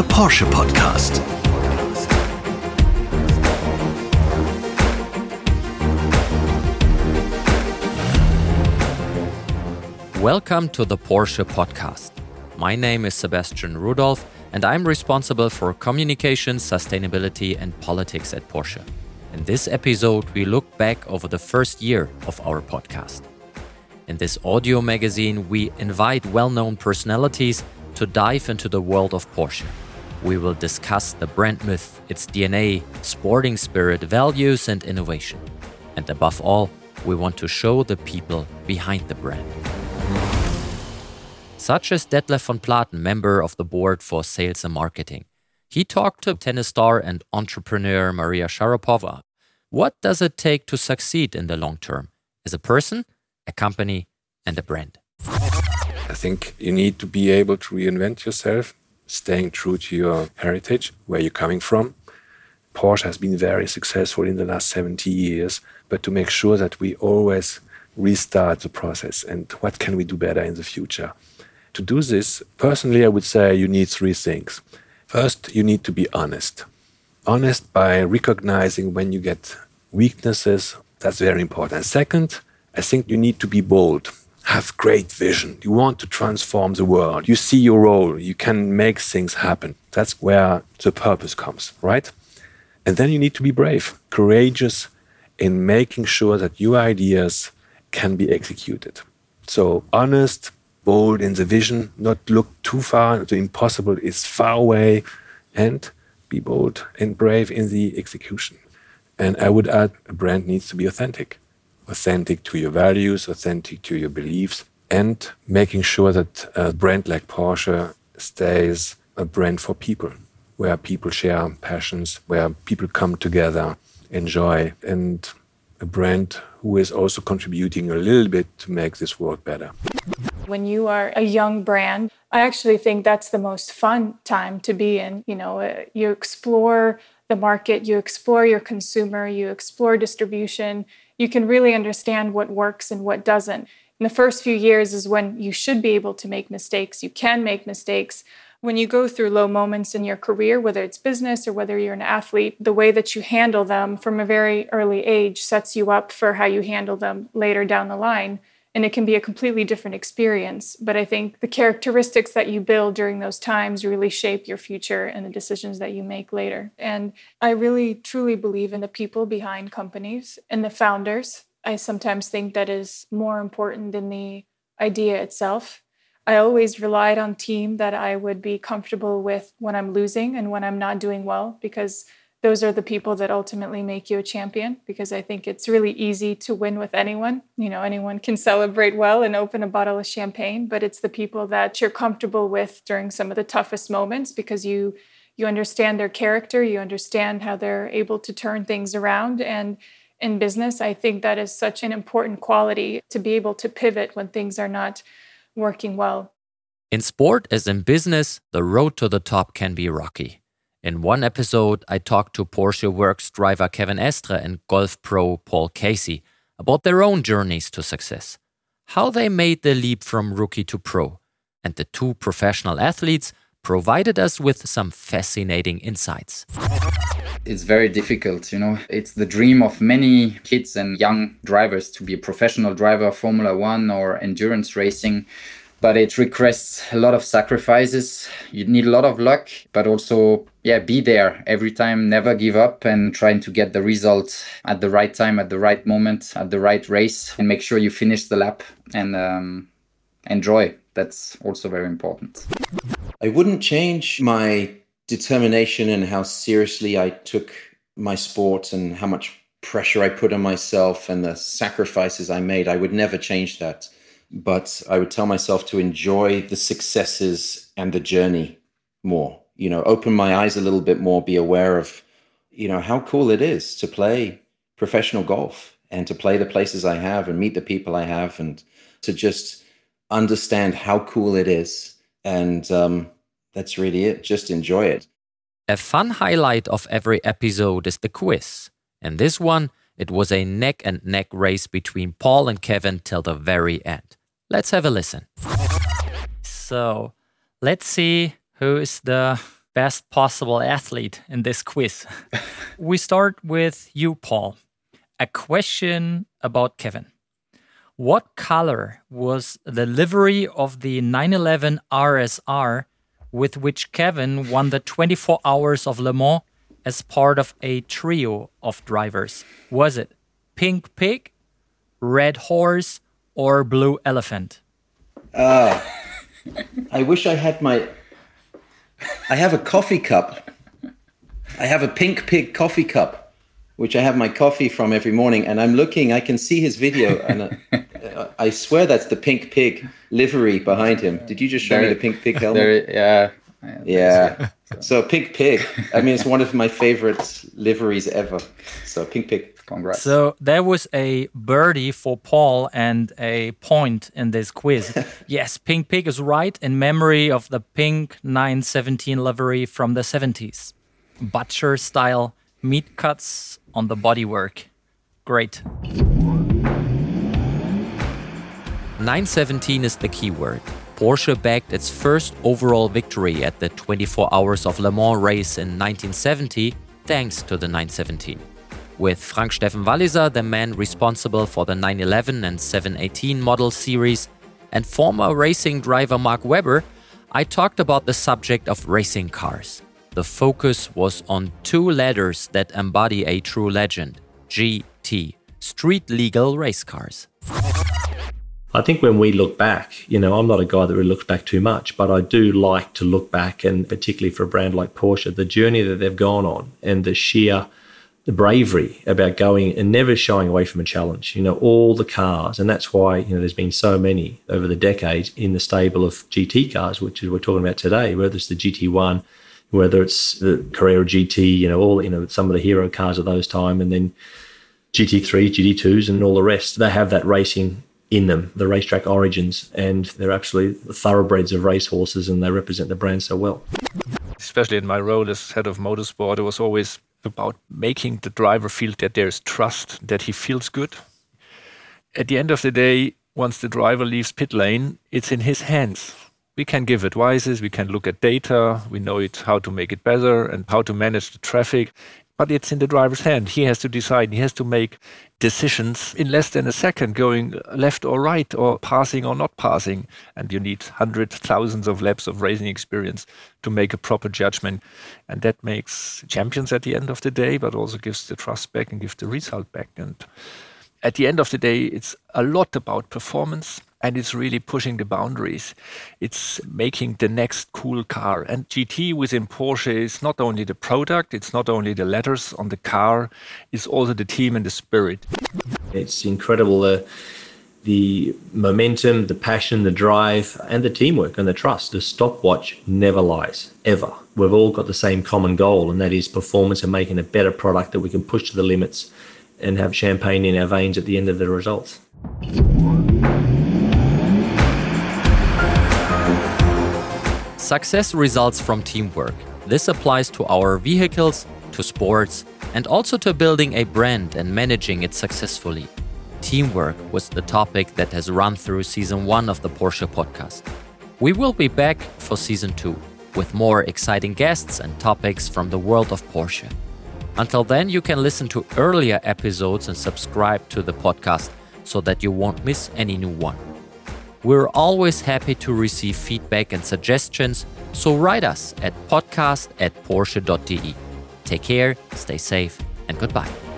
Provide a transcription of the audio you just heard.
the Porsche Podcast. Welcome to the Porsche Podcast. My name is Sebastian Rudolph, and I'm responsible for communication, sustainability, and politics at Porsche. In this episode, we look back over the first year of our podcast. In this audio magazine, we invite well known personalities to dive into the world of Porsche. We will discuss the brand myth, its DNA, sporting spirit, values, and innovation. And above all, we want to show the people behind the brand such as Detlef von Platen, member of the board for sales and marketing. He talked to tennis star and entrepreneur Maria Sharapova. What does it take to succeed in the long term as a person, a company, and a brand? I think you need to be able to reinvent yourself, staying true to your heritage, where you're coming from. Porsche has been very successful in the last 70 years, but to make sure that we always restart the process and what can we do better in the future. To do this, personally, I would say you need three things. First, you need to be honest. Honest by recognizing when you get weaknesses. That's very important. Second, I think you need to be bold. Have great vision. You want to transform the world. You see your role. You can make things happen. That's where the purpose comes, right? And then you need to be brave, courageous in making sure that your ideas can be executed. So, honest, bold in the vision, not look too far. The impossible is far away, and be bold and brave in the execution. And I would add a brand needs to be authentic authentic to your values, authentic to your beliefs, and making sure that a brand like Porsche stays a brand for people, where people share passions, where people come together, enjoy, and a brand who is also contributing a little bit to make this world better when you are a young brand, I actually think that's the most fun time to be in. You know, uh, you explore the market, you explore your consumer, you explore distribution. You can really understand what works and what doesn't. In the first few years is when you should be able to make mistakes. You can make mistakes. When you go through low moments in your career, whether it's business or whether you're an athlete, the way that you handle them from a very early age sets you up for how you handle them later down the line and it can be a completely different experience. But I think the characteristics that you build during those times really shape your future and the decisions that you make later. And I really truly believe in the people behind companies and the founders. I sometimes think that is more important than the idea itself. I always relied on team that I would be comfortable with when I'm losing and when I'm not doing well because those are the people that ultimately make you a champion because I think it's really easy to win with anyone. You know, anyone can celebrate well and open a bottle of champagne, but it's the people that you're comfortable with during some of the toughest moments because you you understand their character, you understand how they're able to turn things around and in business, I think that is such an important quality to be able to pivot when things are not working well. In sport as in business, the road to the top can be rocky. In one episode, I talked to Porsche Works driver Kevin Estre and golf pro Paul Casey about their own journeys to success, how they made the leap from rookie to pro, and the two professional athletes provided us with some fascinating insights. It's very difficult, you know. It's the dream of many kids and young drivers to be a professional driver, Formula One or endurance racing but it requests a lot of sacrifices. You need a lot of luck, but also, yeah, be there every time, never give up, and trying to get the result at the right time, at the right moment, at the right race, and make sure you finish the lap and um, enjoy. That's also very important. I wouldn't change my determination and how seriously I took my sport and how much pressure I put on myself and the sacrifices I made. I would never change that but I would tell myself to enjoy the successes and the journey more. You know, open my eyes a little bit more, be aware of, you know, how cool it is to play professional golf and to play the places I have and meet the people I have and to just understand how cool it is. And um, that's really it. Just enjoy it. A fun highlight of every episode is the quiz. And this one, it was a neck and neck race between Paul and Kevin till the very end. Let's have a listen. So let's see who is the best possible athlete in this quiz. we start with you, Paul. A question about Kevin. What color was the livery of the 911 RSR with which Kevin won the 24 Hours of Le Mans as part of a trio of drivers? Was it Pink Pig, Red Horse, or Blue Elephant? Uh, I wish I had my. I have a coffee cup. I have a Pink Pig coffee cup which I have my coffee from every morning, and I'm looking. I can see his video, and uh, I swear that's the pink pig livery behind him. Did you just show there, me the pink pig helmet? There, yeah. Yeah. So pink pig. I mean, it's one of my favorite liveries ever. So pink pig. Congrats. So there was a birdie for Paul and a point in this quiz. yes, Pink Pig is right in memory of the pink 917 livery from the 70s. Butcher style meat cuts on the bodywork. Great. 917 is the keyword. Porsche bagged its first overall victory at the 24 Hours of Le Mans race in 1970 thanks to the 917. With Frank Steffen Walliser, the man responsible for the 911 and 718 model series, and former racing driver Mark Webber, I talked about the subject of racing cars. The focus was on two letters that embody a true legend GT, street legal race cars. I think when we look back, you know, I'm not a guy that really looks back too much, but I do like to look back, and particularly for a brand like Porsche, the journey that they've gone on and the sheer the bravery about going and never shying away from a challenge. You know, all the cars, and that's why you know there's been so many over the decades in the stable of GT cars, which is we're talking about today. Whether it's the GT1, whether it's the Carrera GT, you know, all you know, some of the hero cars of those time, and then GT3, GT2s, and all the rest. They have that racing in them, the racetrack origins, and they're absolutely thoroughbreds of racehorses, and they represent the brand so well. Especially in my role as head of motorsport, it was always about making the driver feel that there's trust, that he feels good. At the end of the day, once the driver leaves pit lane, it's in his hands we can give advices, we can look at data, we know it how to make it better and how to manage the traffic. But it's in the driver's hand. He has to decide. He has to make decisions in less than a second, going left or right, or passing or not passing. And you need hundreds, thousands of laps of racing experience to make a proper judgment. And that makes champions at the end of the day, but also gives the trust back and gives the result back. And at the end of the day, it's a lot about performance and it's really pushing the boundaries. It's making the next cool car. And GT within Porsche is not only the product, it's not only the letters on the car, it's also the team and the spirit. It's incredible the the momentum, the passion, the drive, and the teamwork and the trust. The stopwatch never lies, ever. We've all got the same common goal, and that is performance and making a better product that we can push to the limits and have champagne in our veins at the end of the results. Success results from teamwork. This applies to our vehicles, to sports, and also to building a brand and managing it successfully. Teamwork was the topic that has run through season one of the Porsche podcast. We will be back for season two with more exciting guests and topics from the world of Porsche. Until then, you can listen to earlier episodes and subscribe to the podcast so that you won't miss any new one. We're always happy to receive feedback and suggestions, so write us at podcast at porsche.de. Take care, stay safe, and goodbye.